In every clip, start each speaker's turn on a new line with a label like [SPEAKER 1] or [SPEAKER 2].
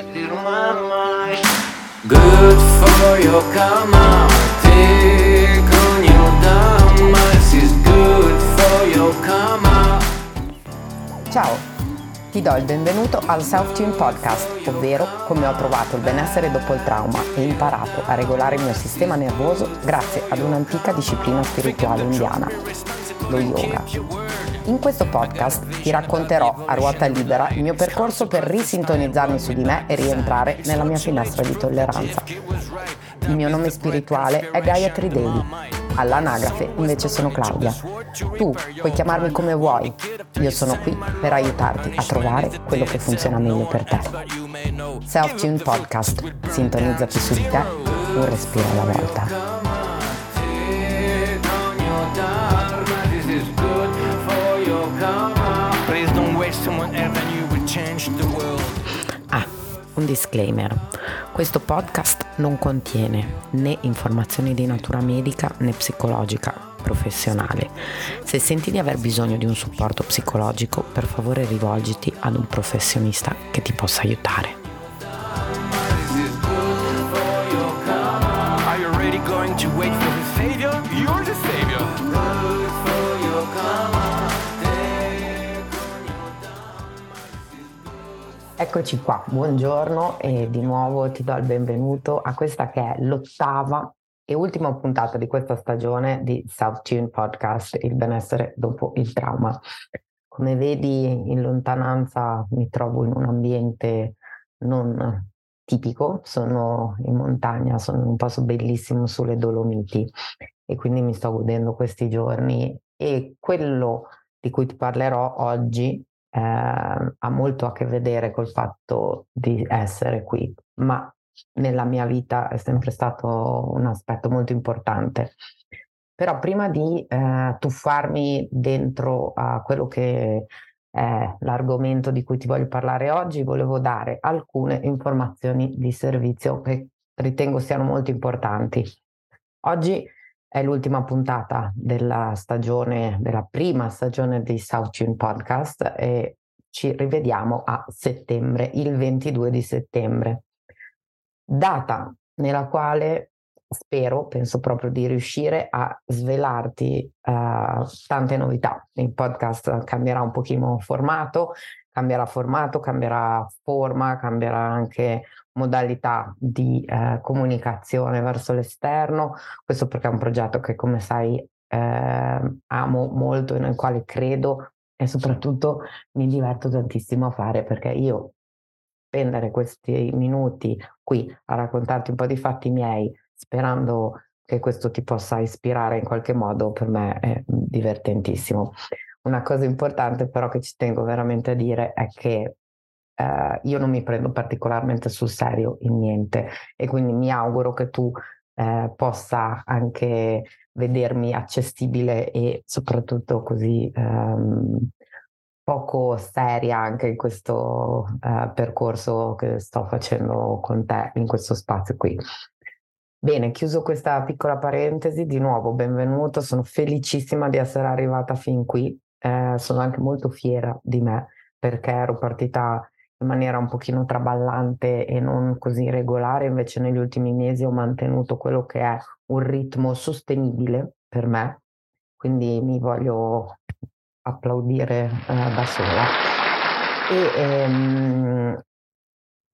[SPEAKER 1] still my mind. Good for your karma, take on your dharma. This is good for your karma.
[SPEAKER 2] Ciao, ti do il benvenuto al Self-Tune Podcast, ovvero come ho trovato il benessere dopo il trauma e imparato a regolare il mio sistema nervoso grazie ad un'antica disciplina spirituale indiana, lo yoga. In questo podcast ti racconterò a ruota libera il mio percorso per risintonizzarmi su di me e rientrare nella mia finestra di tolleranza. Il mio nome spirituale è Gayatri Devi, all'anagrafe invece sono Claudia. Tu puoi chiamarmi come vuoi, io sono qui per aiutarti a trovare quello che funziona meglio per te. Self Tune Podcast, sintonizzati su di te, un respiro alla volta. Ah, un disclaimer. Questo podcast non contiene né informazioni di natura medica né psicologica professionale. Se senti di aver bisogno di un supporto psicologico, per favore rivolgiti ad un professionista che ti possa aiutare.
[SPEAKER 3] Are you really going to wait for
[SPEAKER 2] Eccoci qua, buongiorno e di nuovo ti do il benvenuto a questa che è l'ottava e ultima puntata di questa stagione di South Tune Podcast, il benessere dopo il trauma. Come vedi in lontananza mi trovo in un ambiente non tipico, sono in montagna, sono in un posto bellissimo sulle Dolomiti e quindi mi sto godendo questi giorni e quello di cui ti parlerò oggi eh, ha molto a che vedere col fatto di essere qui, ma nella mia vita è sempre stato un aspetto molto importante. Però prima di eh, tuffarmi dentro a quello che è l'argomento di cui ti voglio parlare oggi, volevo dare alcune informazioni di servizio che ritengo siano molto importanti. Oggi è l'ultima puntata della stagione, della prima stagione di South Tune Podcast e ci rivediamo a settembre, il 22 di settembre, data nella quale spero, penso proprio di riuscire a svelarti uh, tante novità. Il podcast cambierà un pochino formato, cambierà formato, cambierà forma, cambierà anche modalità di uh, comunicazione verso l'esterno. Questo perché è un progetto che, come sai, eh, amo molto e nel quale credo e soprattutto mi diverto tantissimo a fare perché io spendere questi minuti qui a raccontarti un po' di fatti miei sperando che questo ti possa ispirare in qualche modo, per me è divertentissimo. Una cosa importante però che ci tengo veramente a dire è che eh, io non mi prendo particolarmente sul serio in niente e quindi mi auguro che tu eh, possa anche vedermi accessibile e soprattutto così ehm, poco seria anche in questo eh, percorso che sto facendo con te in questo spazio qui. Bene, chiuso questa piccola parentesi, di nuovo benvenuto, sono felicissima di essere arrivata fin qui, eh, sono anche molto fiera di me perché ero partita in maniera un pochino traballante e non così regolare, invece negli ultimi mesi ho mantenuto quello che è un ritmo sostenibile per me, quindi mi voglio applaudire eh, da sola. E ehm,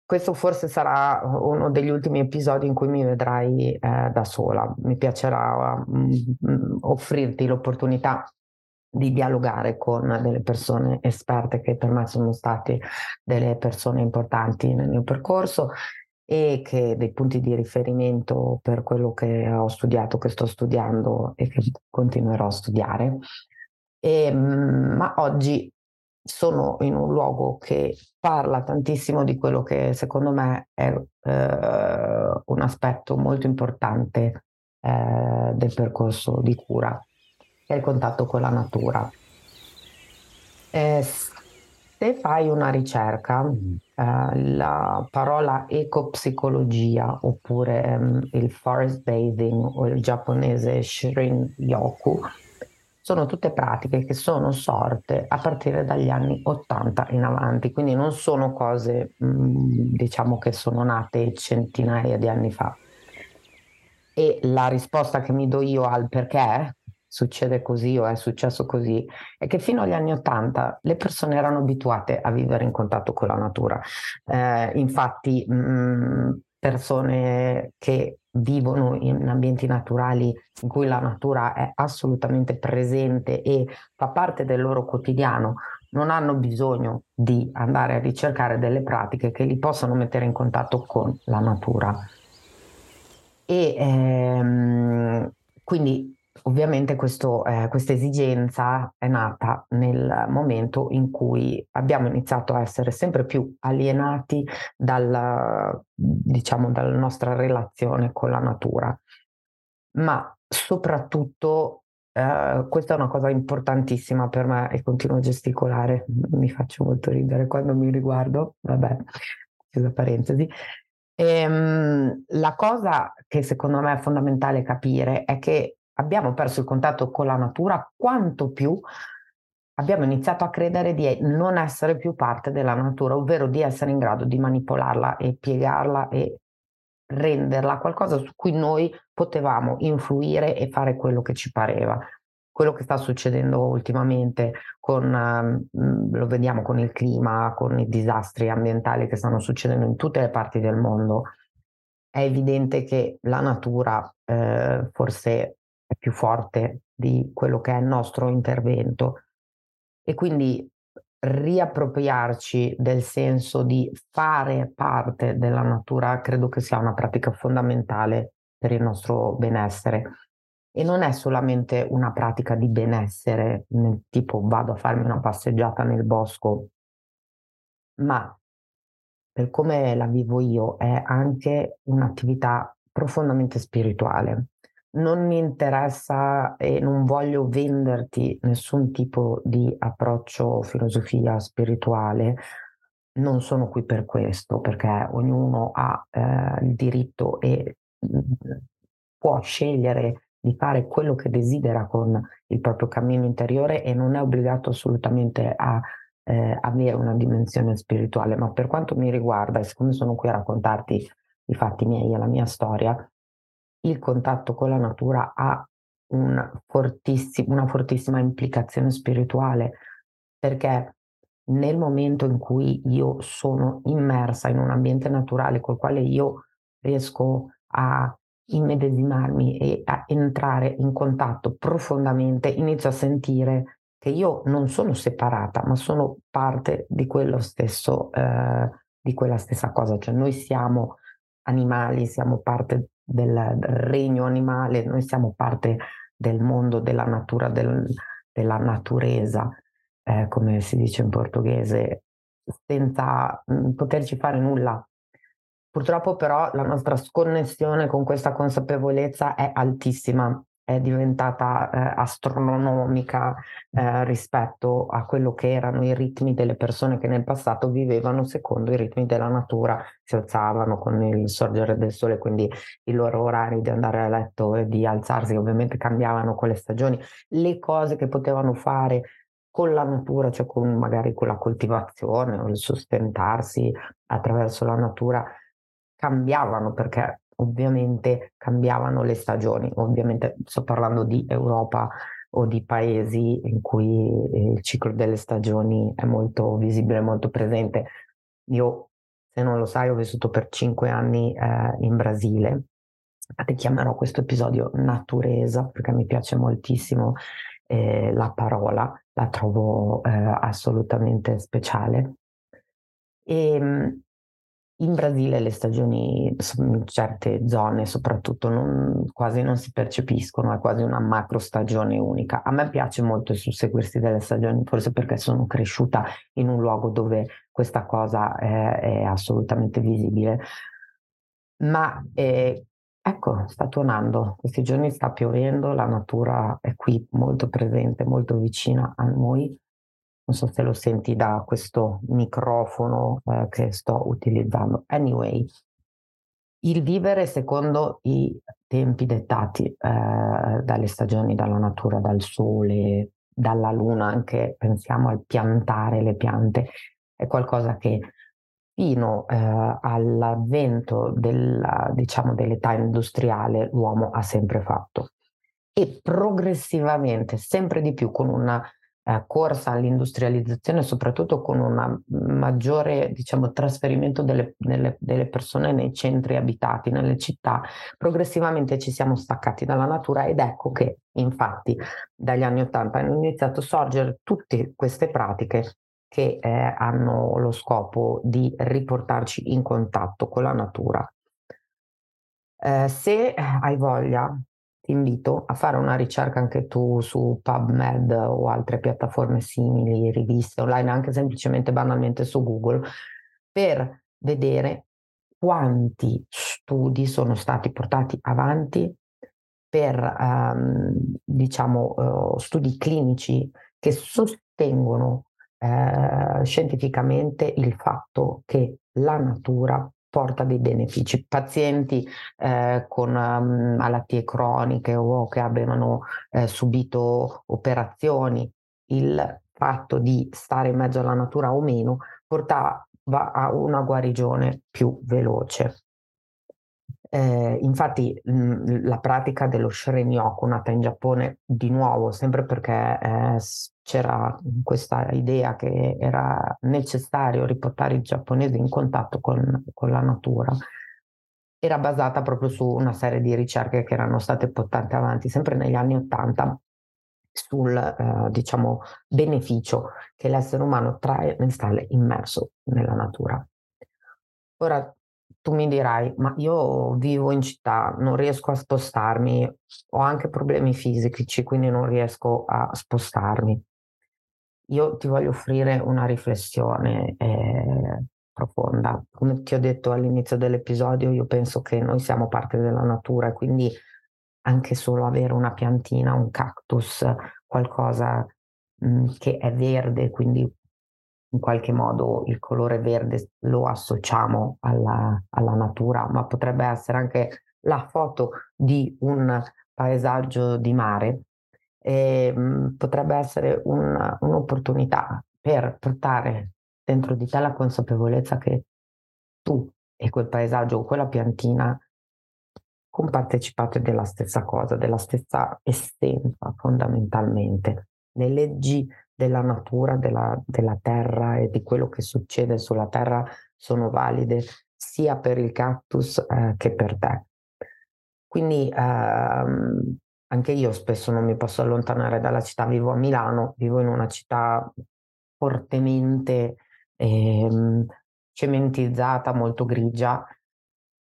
[SPEAKER 2] questo forse sarà uno degli ultimi episodi in cui mi vedrai eh, da sola. Mi piacerà mh, mh, offrirti l'opportunità di dialogare con delle persone esperte che per me sono state delle persone importanti nel mio percorso e che dei punti di riferimento per quello che ho studiato, che sto studiando e che continuerò a studiare. E, ma oggi sono in un luogo che parla tantissimo di quello che secondo me è eh, un aspetto molto importante eh, del percorso di cura, è il contatto con la natura. Eh, se fai una ricerca, eh, la parola ecopsicologia oppure um, il forest bathing o il giapponese Shirin Yoku sono tutte pratiche che sono sorte a partire dagli anni 80 in avanti, quindi non sono cose mh, diciamo che sono nate centinaia di anni fa. E la risposta che mi do io al perché succede così o è successo così è che fino agli anni 80 le persone erano abituate a vivere in contatto con la natura. Eh, infatti mh, persone che vivono in ambienti naturali in cui la natura è assolutamente presente e fa parte del loro quotidiano, non hanno bisogno di andare a ricercare delle pratiche che li possano mettere in contatto con la natura. E ehm, quindi Ovviamente questo, eh, questa esigenza è nata nel momento in cui abbiamo iniziato a essere sempre più alienati dalla, diciamo, dalla nostra relazione con la natura. Ma soprattutto, eh, questa è una cosa importantissima per me e continuo a gesticolare, mi faccio molto ridere quando mi riguardo, vabbè, chiusa parentesi. Ehm, la cosa che secondo me è fondamentale capire è che abbiamo perso il contatto con la natura, quanto più abbiamo iniziato a credere di non essere più parte della natura, ovvero di essere in grado di manipolarla e piegarla e renderla qualcosa su cui noi potevamo influire e fare quello che ci pareva. Quello che sta succedendo ultimamente con, um, lo vediamo con il clima, con i disastri ambientali che stanno succedendo in tutte le parti del mondo, è evidente che la natura eh, forse più forte di quello che è il nostro intervento. E quindi riappropriarci del senso di fare parte della natura credo che sia una pratica fondamentale per il nostro benessere. E non è solamente una pratica di benessere nel tipo vado a farmi una passeggiata nel bosco ma per come la vivo io è anche un'attività profondamente spirituale non mi interessa e non voglio venderti nessun tipo di approccio filosofia spirituale. Non sono qui per questo, perché ognuno ha eh, il diritto e mh, può scegliere di fare quello che desidera con il proprio cammino interiore e non è obbligato assolutamente a eh, avere una dimensione spirituale. Ma per quanto mi riguarda, e siccome sono qui a raccontarti i fatti miei e la mia storia, il contatto con la natura ha un fortissim- una fortissima implicazione spirituale, perché nel momento in cui io sono immersa in un ambiente naturale col quale io riesco a immedesimarmi e a entrare in contatto profondamente, inizio a sentire che io non sono separata, ma sono parte di quello stesso, eh, di quella stessa cosa. Cioè noi siamo animali, siamo parte del regno animale, noi siamo parte del mondo della natura, del, della naturesa, eh, come si dice in portoghese, senza mm, poterci fare nulla. Purtroppo però la nostra sconnessione con questa consapevolezza è altissima è diventata eh, astronomica eh, rispetto a quello che erano i ritmi delle persone che nel passato vivevano secondo i ritmi della natura, si alzavano con il sorgere del sole, quindi i loro orari di andare a letto e di alzarsi ovviamente cambiavano con le stagioni, le cose che potevano fare con la natura, cioè con magari con la coltivazione o il sostentarsi attraverso la natura, cambiavano perché ovviamente cambiavano le stagioni, ovviamente sto parlando di Europa o di paesi in cui il ciclo delle stagioni è molto visibile, molto presente. Io, se non lo sai, ho vissuto per cinque anni eh, in Brasile. Ti chiamerò questo episodio naturesa perché mi piace moltissimo eh, la parola, la trovo eh, assolutamente speciale. E, ehm, in Brasile le stagioni in certe zone soprattutto non, quasi non si percepiscono, è quasi una macro stagione unica. A me piace molto il susseguirsi delle stagioni, forse perché sono cresciuta in un luogo dove questa cosa è, è assolutamente visibile. Ma eh, ecco, sta tuonando, questi giorni sta piovendo, la natura è qui molto presente, molto vicina a noi non so se lo senti da questo microfono eh, che sto utilizzando. Anyway, il vivere secondo i tempi dettati eh, dalle stagioni, dalla natura, dal sole, dalla luna, anche pensiamo al piantare le piante, è qualcosa che fino eh, all'avvento della, diciamo, dell'età industriale l'uomo ha sempre fatto. E progressivamente, sempre di più, con una eh, corsa all'industrializzazione, soprattutto con un maggiore diciamo, trasferimento delle, delle, delle, persone nei centri abitati, nelle città, progressivamente ci siamo staccati dalla natura ed ecco che infatti dagli anni Ottanta hanno iniziato a sorgere tutte queste pratiche che eh, hanno lo scopo di riportarci in contatto con la natura. Eh, se hai voglia ti invito a fare una ricerca anche tu su PubMed o altre piattaforme simili, riviste online, anche semplicemente banalmente su Google, per vedere quanti studi sono stati portati avanti per um, diciamo uh, studi clinici che sostengono uh, scientificamente il fatto che la natura porta dei benefici. Pazienti eh, con um, malattie croniche o che abbiano eh, subito operazioni, il fatto di stare in mezzo alla natura o meno portava a una guarigione più veloce. Eh, infatti mh, la pratica dello Shrenyoku nata in Giappone di nuovo, sempre perché eh, c'era questa idea che era necessario riportare i giapponesi in contatto con, con la natura, era basata proprio su una serie di ricerche che erano state portate avanti sempre negli anni Ottanta sul eh, diciamo beneficio che l'essere umano trae nel stare immerso nella natura. Ora tu mi dirai, ma io vivo in città, non riesco a spostarmi, ho anche problemi fisici, quindi non riesco a spostarmi. Io ti voglio offrire una riflessione eh, profonda. Come ti ho detto all'inizio dell'episodio, io penso che noi siamo parte della natura quindi anche solo avere una piantina, un cactus, qualcosa mh, mm, che è verde, quindi in qualche modo il colore verde lo associamo alla, alla natura, ma potrebbe essere anche la foto di un paesaggio di mare, e, mh, mm, potrebbe essere un, un'opportunità per portare dentro di te la consapevolezza che tu e quel paesaggio o quella piantina compartecipate della stessa cosa, della stessa essenza fondamentalmente. Le leggi della natura, della, della terra e di quello che succede sulla terra sono valide sia per il cactus eh, che per te. Quindi ehm, anche io spesso non mi posso allontanare dalla città, vivo a Milano, vivo in una città fortemente ehm, cementizzata, molto grigia.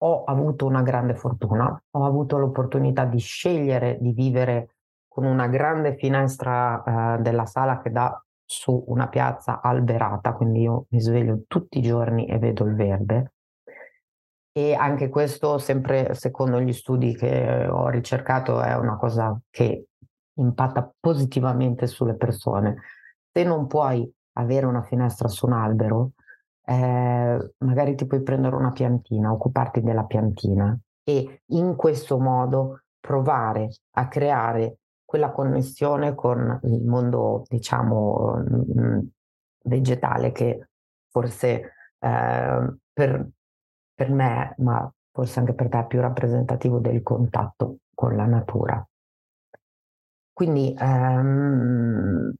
[SPEAKER 2] Ho avuto una grande fortuna, ho avuto l'opportunità di scegliere di vivere con una grande finestra eh, della sala che dà su una piazza alberata, quindi io mi sveglio tutti i giorni e vedo il verde. E anche questo, sempre secondo gli studi che ho ricercato, è una cosa che impatta positivamente sulle persone. Se non puoi avere una finestra su un albero, eh, magari ti puoi prendere una piantina, occuparti della piantina e in questo modo provare a creare quella connessione con il mondo, diciamo, mm, vegetale che forse eh, per, per me, ma forse anche per te è più rappresentativo del contatto con la natura. Quindi ehm,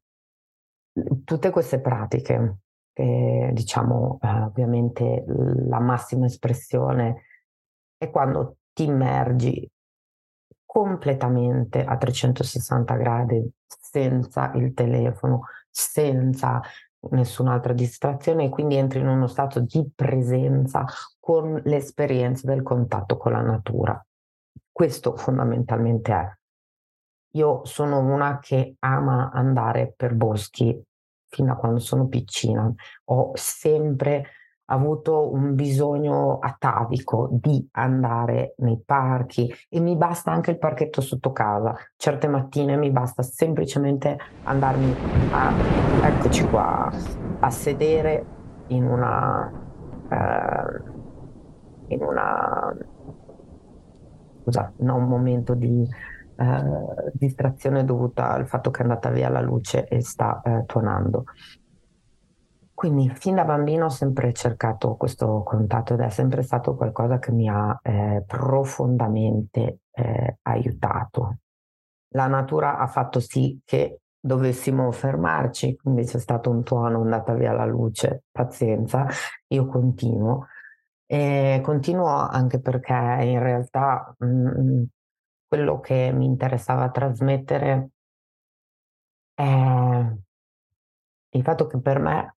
[SPEAKER 2] tutte queste pratiche, che, diciamo, eh, ovviamente la massima espressione è quando ti immergi completamente a 360 gradi, senza il telefono, senza nessun'altra distrazione e quindi entri in uno stato di presenza con l'esperienza del contatto con la natura. Questo fondamentalmente è. Io sono una che ama andare per boschi fino a quando sono piccina. Ho sempre avuto un bisogno atavico di andare nei parchi e mi basta anche il parchetto sotto casa. Certe mattine mi basta semplicemente andarmi a, eccoci qua, a sedere in una, eh, in una scusa, no, un momento di eh, distrazione dovuta al fatto che è andata via la luce e sta eh, tuonando. Quindi fin da bambino ho sempre cercato questo contatto ed è sempre stato qualcosa che mi ha eh, profondamente eh, aiutato. La natura ha fatto sì che dovessimo fermarci, quindi c'è stato un tuono, è andata via la luce, pazienza, io continuo. E continuo anche perché in realtà mh, mm, quello che mi interessava trasmettere è il fatto che per me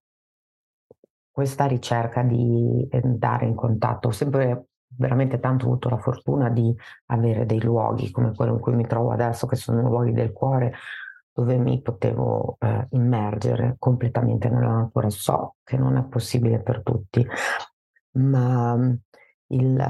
[SPEAKER 2] questa ricerca di entrare in contatto, ho sempre veramente tanto avuto la fortuna di avere dei luoghi come quello in cui mi trovo adesso, che sono luoghi del cuore, dove mi potevo eh, immergere completamente nella natura. So che non è possibile per tutti, ma mm, il,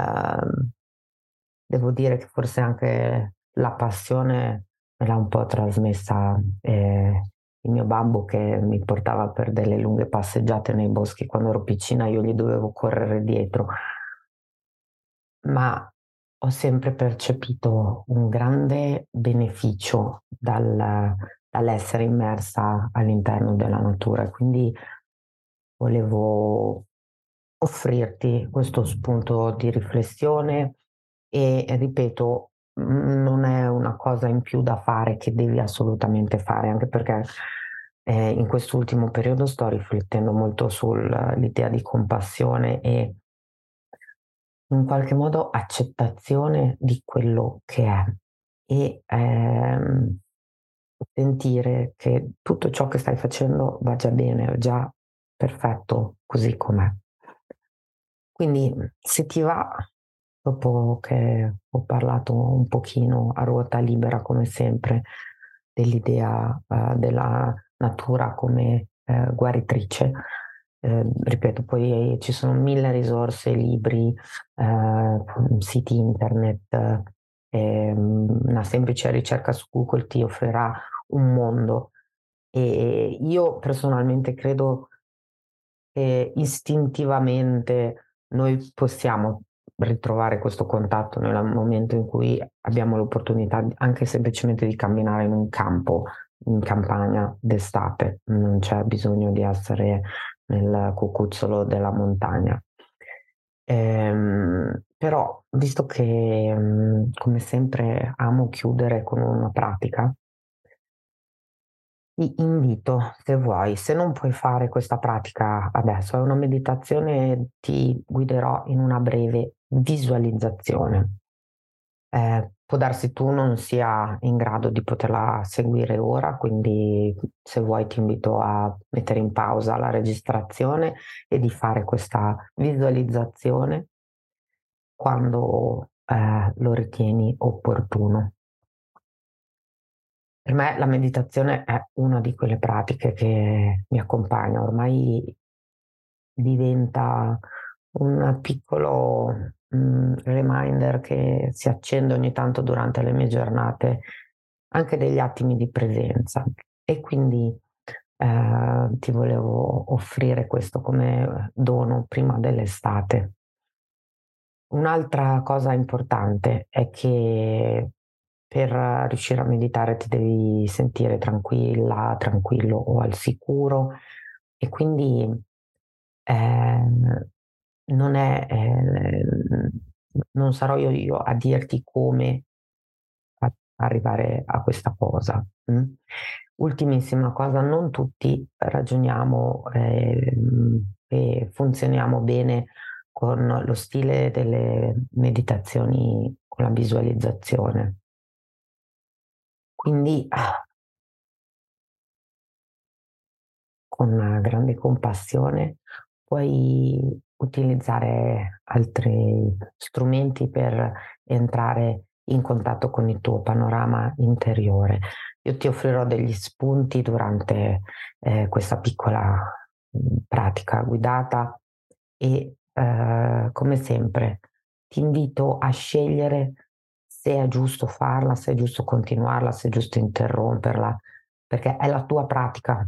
[SPEAKER 2] devo dire che forse anche la passione me l'ha un po' trasmessa eh, il mio babbo che mi portava per delle lunghe passeggiate nei boschi quando ero piccina, io gli dovevo correre dietro. Ma ho sempre percepito un grande beneficio dal, dall'essere immersa all'interno della natura, quindi volevo offrirti questo spunto di riflessione e ripeto, non è una cosa in più da fare che devi assolutamente fare, anche perché eh, in quest'ultimo periodo sto riflettendo molto sull'idea di compassione e in qualche modo accettazione di quello che è e ehm, sentire che tutto ciò che stai facendo va già bene, è già perfetto così com'è. Quindi se ti va, dopo che ho parlato un pochino a ruota libera come sempre dell'idea uh, della natura come uh, guaritrice, eh, ripeto, poi ci sono mille risorse, libri, eh, siti internet, eh, una semplice ricerca su Google ti offrirà un mondo. E io personalmente credo che istintivamente noi possiamo ritrovare questo contatto nel momento in cui abbiamo l'opportunità anche semplicemente di camminare in un campo, in campagna d'estate, non c'è bisogno di essere nel cucuzzolo della montagna. Ehm, però, visto che come sempre amo chiudere con una pratica, ti invito, se vuoi, se non puoi fare questa pratica adesso, è una meditazione, ti guiderò in una breve visualizzazione. Eh, può darsi tu non sia in grado di poterla seguire ora, quindi se vuoi ti invito a mettere in pausa la registrazione e di fare questa visualizzazione quando eh, lo ritieni opportuno. Per me la meditazione è una di quelle pratiche che mi accompagna, ormai diventa un piccolo mm, reminder che si accende ogni tanto durante le mie giornate, anche degli attimi di presenza. E quindi eh, ti volevo offrire questo come dono prima dell'estate. Un'altra cosa importante è che per riuscire a meditare ti devi sentire tranquilla, tranquillo o al sicuro e quindi eh, non, è, eh, non sarò io, io, a dirti come arrivare a questa cosa. Mm? Ultimissima cosa, non tutti ragioniamo eh, e funzioniamo bene con lo stile delle meditazioni con la visualizzazione. Quindi con grande compassione puoi utilizzare altri strumenti per entrare in contatto con il tuo panorama interiore. Io ti offrirò degli spunti durante eh, questa piccola mh, pratica guidata e eh, come sempre ti invito a scegliere se è giusto farla, se è giusto continuarla, se è giusto interromperla, perché è la tua pratica,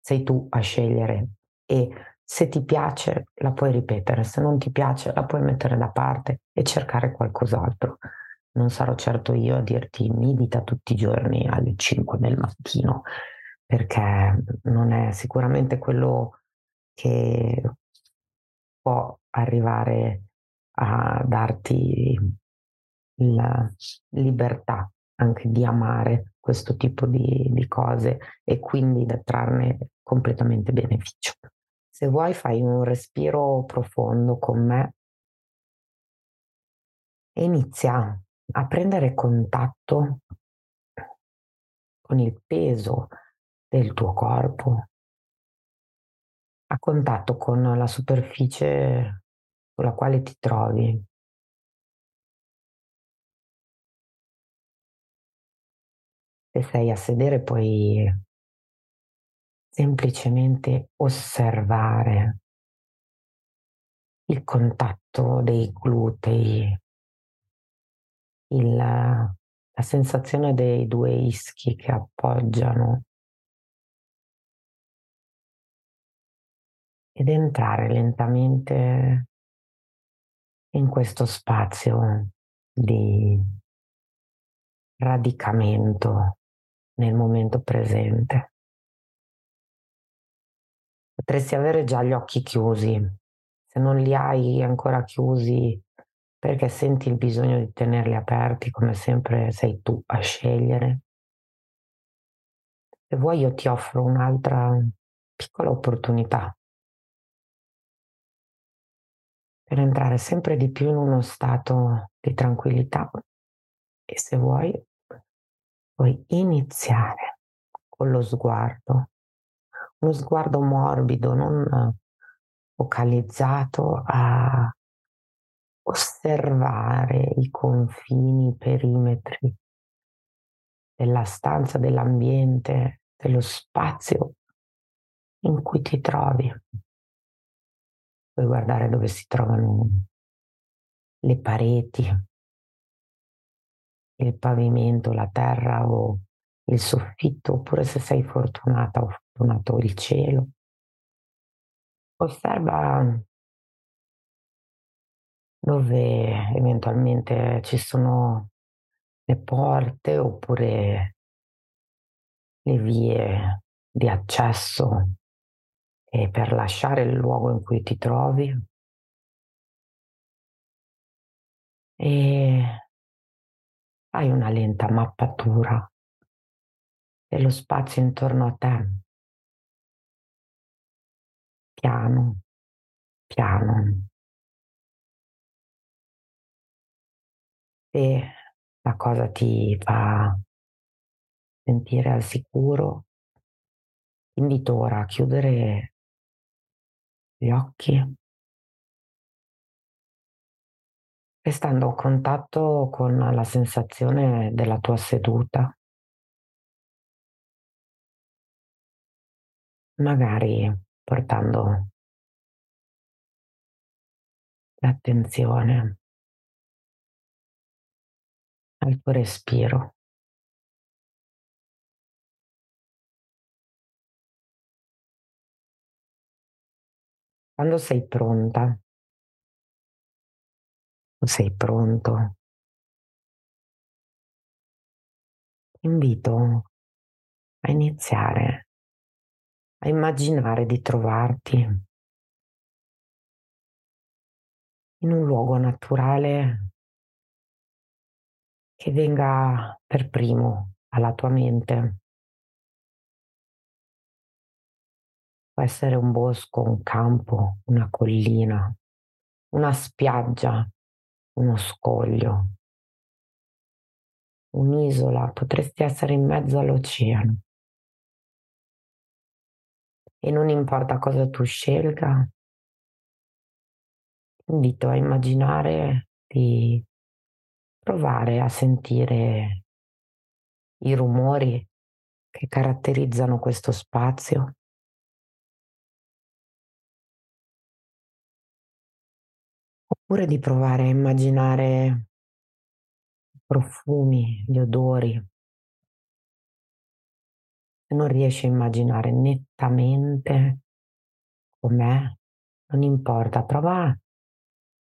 [SPEAKER 2] sei tu a scegliere e se ti piace la puoi ripetere, se non ti piace la puoi mettere da parte e cercare qualcos'altro. non sarò certo io a dirti medita tutti i giorni alle 5 del mattino, perché non è sicuramente quello che può arrivare a darti la libertà anche di amare questo tipo di, di cose e quindi da trarne completamente beneficio. Se vuoi fai un respiro profondo con me e inizia a prendere contatto con il peso del tuo corpo, a contatto con la superficie sulla quale ti trovi. Se sei a sedere puoi semplicemente osservare il contatto dei glutei, il, la sensazione dei due ischi che appoggiano ed entrare lentamente in questo spazio di radicamento nel momento presente. Potresti avere già gli occhi chiusi, se non li hai ancora chiusi perché senti il bisogno di tenerli aperti, come sempre sei tu a scegliere. Se vuoi io ti offro un'altra piccola opportunità. Per entrare sempre di più in uno stato di tranquillità e se vuoi puoi iniziare con lo sguardo, uno sguardo morbido, non focalizzato a osservare i confini, i perimetri della stanza, dell'ambiente, dello spazio in cui ti trovi. Puoi guardare dove si trovano le pareti, il pavimento, la terra o il soffitto, oppure se sei fortunata o fortunato il cielo. Osserva dove eventualmente ci sono le porte oppure le vie di accesso e per lasciare il luogo in cui ti trovi. E fai una lenta mappatura dello spazio intorno a te. Piano, piano. Se la cosa ti fa sentire al sicuro, ti invito ora a chiudere gli occhi restando a contatto con la sensazione della tua seduta. Magari portando l'attenzione al tuo respiro. Quando sei pronta, sei pronto, invito a iniziare a immaginare di trovarti in un luogo naturale che venga per primo alla tua mente. Può essere un bosco, un campo, una collina, una spiaggia, uno scoglio, un'isola, potresti essere in mezzo all'oceano. E non importa cosa tu scelga, ti invito a immaginare di provare a sentire i rumori che caratterizzano questo spazio oppure di provare a immaginare i profumi, gli odori. Non riesci a immaginare nettamente com'è, non importa, prova a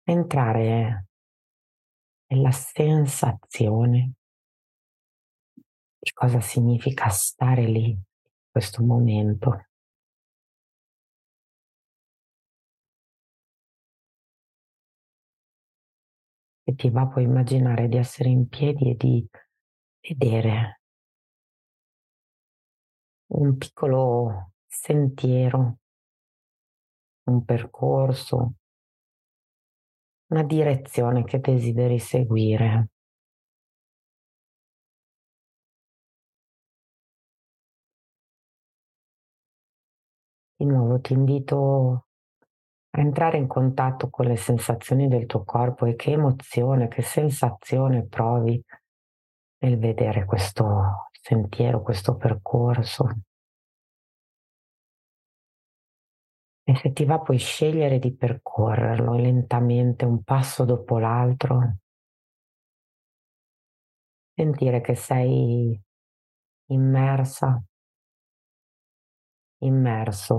[SPEAKER 2] entrare è la sensazione di cosa significa stare lì in questo momento. E ti va puoi immaginare di essere in piedi e di vedere un piccolo sentiero, un percorso, una direzione che desideri seguire. Di nuovo ti invito a entrare in contatto con le sensazioni del tuo corpo e che emozione, che sensazione provi nel vedere questo sentiero, questo percorso. E se ti va puoi scegliere di percorrerlo lentamente, un passo dopo l'altro. Sentire che sei immersa, immerso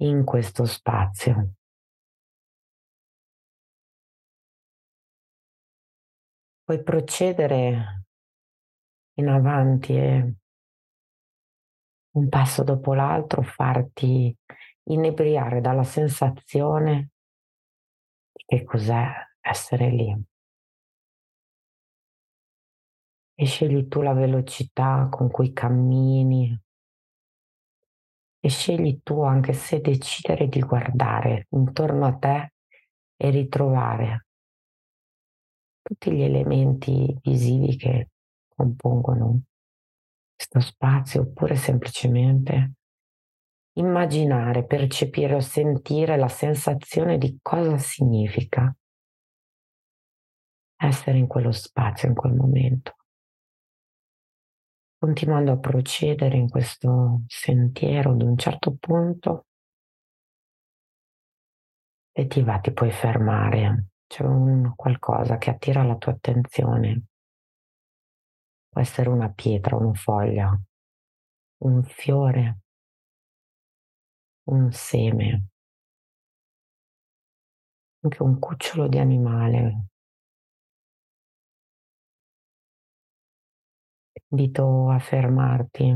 [SPEAKER 2] in questo spazio. Puoi procedere in avanti e un passo dopo l'altro farti inebriare dalla sensazione di che cos'è essere lì. E scegli tu la velocità con cui cammini e scegli tu anche se decidere di guardare intorno a te e ritrovare tutti gli elementi visivi che compongono questo spazio oppure semplicemente immaginare, percepire o sentire la sensazione di cosa significa essere in quello spazio, in quel momento. Continuando a procedere in questo sentiero ad un certo punto, e ti va, ti puoi fermare. C'è un qualcosa che attira la tua attenzione Può essere una pietra, una foglia, un fiore, un seme, anche un cucciolo di animale. Invito a fermarti.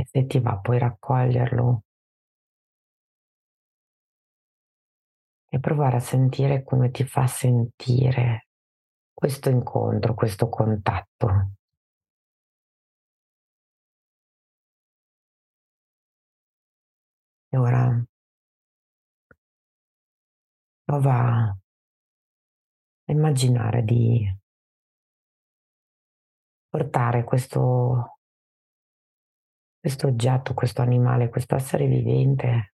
[SPEAKER 2] E se ti va puoi raccoglierlo e provare a sentire come ti fa sentire questo incontro, questo contatto. E ora prova a immaginare di portare questo, questo oggetto, questo animale, questo essere vivente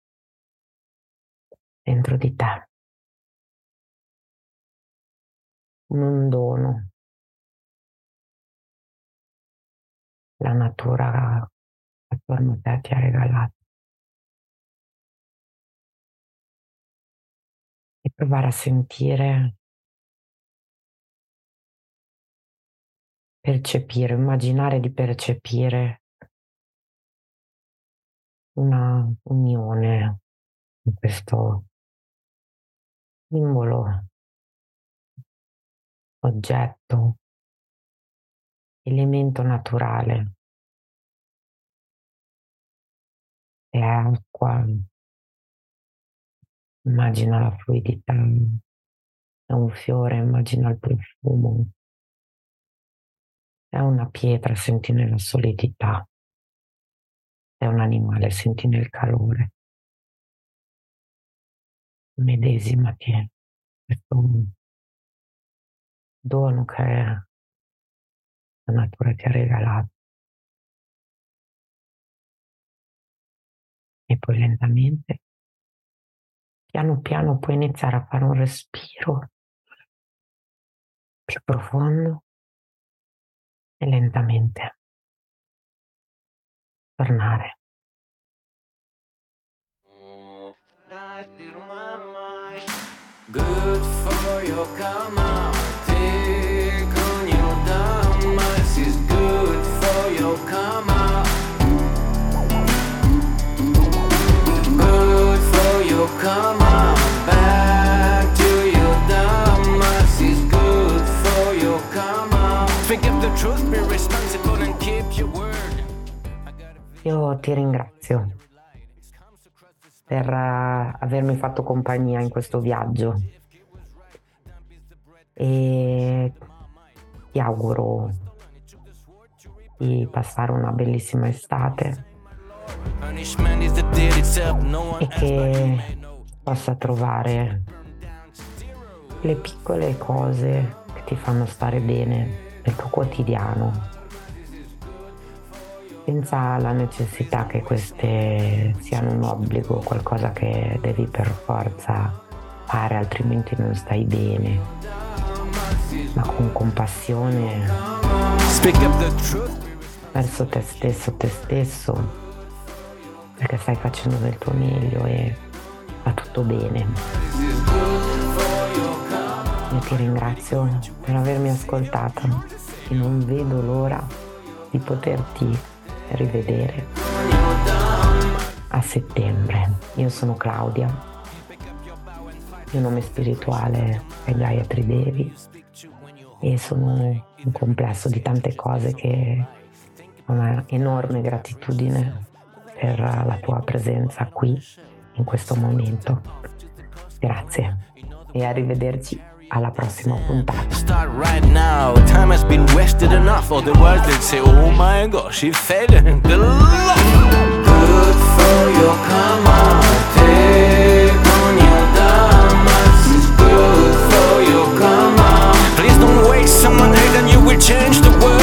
[SPEAKER 2] dentro di te. Un dono. La natura attorno a te ti ha regalato. E provare a sentire, percepire, immaginare di percepire una unione in questo simbolo, oggetto, elemento naturale. E acqua, immagina la fluidità, è un fiore, immagina il profumo, è una pietra, senti nella solidità, è un animale, senti nel calore medesimati in questo dono che la natura ti ha regalato. E poi lentamente, piano piano, puoi iniziare a fare un respiro più profondo e lentamente tornare
[SPEAKER 1] Good for your karma. Take on your dharma. This is good for your karma. Good for your karma. Back to your dharma. This is good for your karma. Think of the truth, be responsible, and keep your word.
[SPEAKER 2] Io ti ringrazio per eh, avermi fatto compagnia in questo viaggio. E ti auguro di passare una bellissima estate. E che possa trovare le piccole cose che ti fanno stare bene nel tuo quotidiano senza la necessità che queste siano un obbligo, qualcosa che devi per forza fare, altrimenti non stai bene, ma con compassione. Verso te stesso, te stesso, perché stai facendo del tuo meglio e va tutto bene. Io ti ringrazio per avermi ascoltato e non vedo l'ora di poterti rivedere. A settembre. Io sono Claudia, il mio nome spirituale è Gaia Tridevi. E sono un complesso di tante cose che ho una enorme gratitudine per la tua presenza qui in questo momento. Grazie. E arrivederci alla prossima puntata.
[SPEAKER 1] Start right now, time has been wasted enough, otherwise they'd say, oh my gosh, he fell. The luck. Good for your karma, take on your dharmas. Good for your karma. Please don't waste someone hate and you will change the world.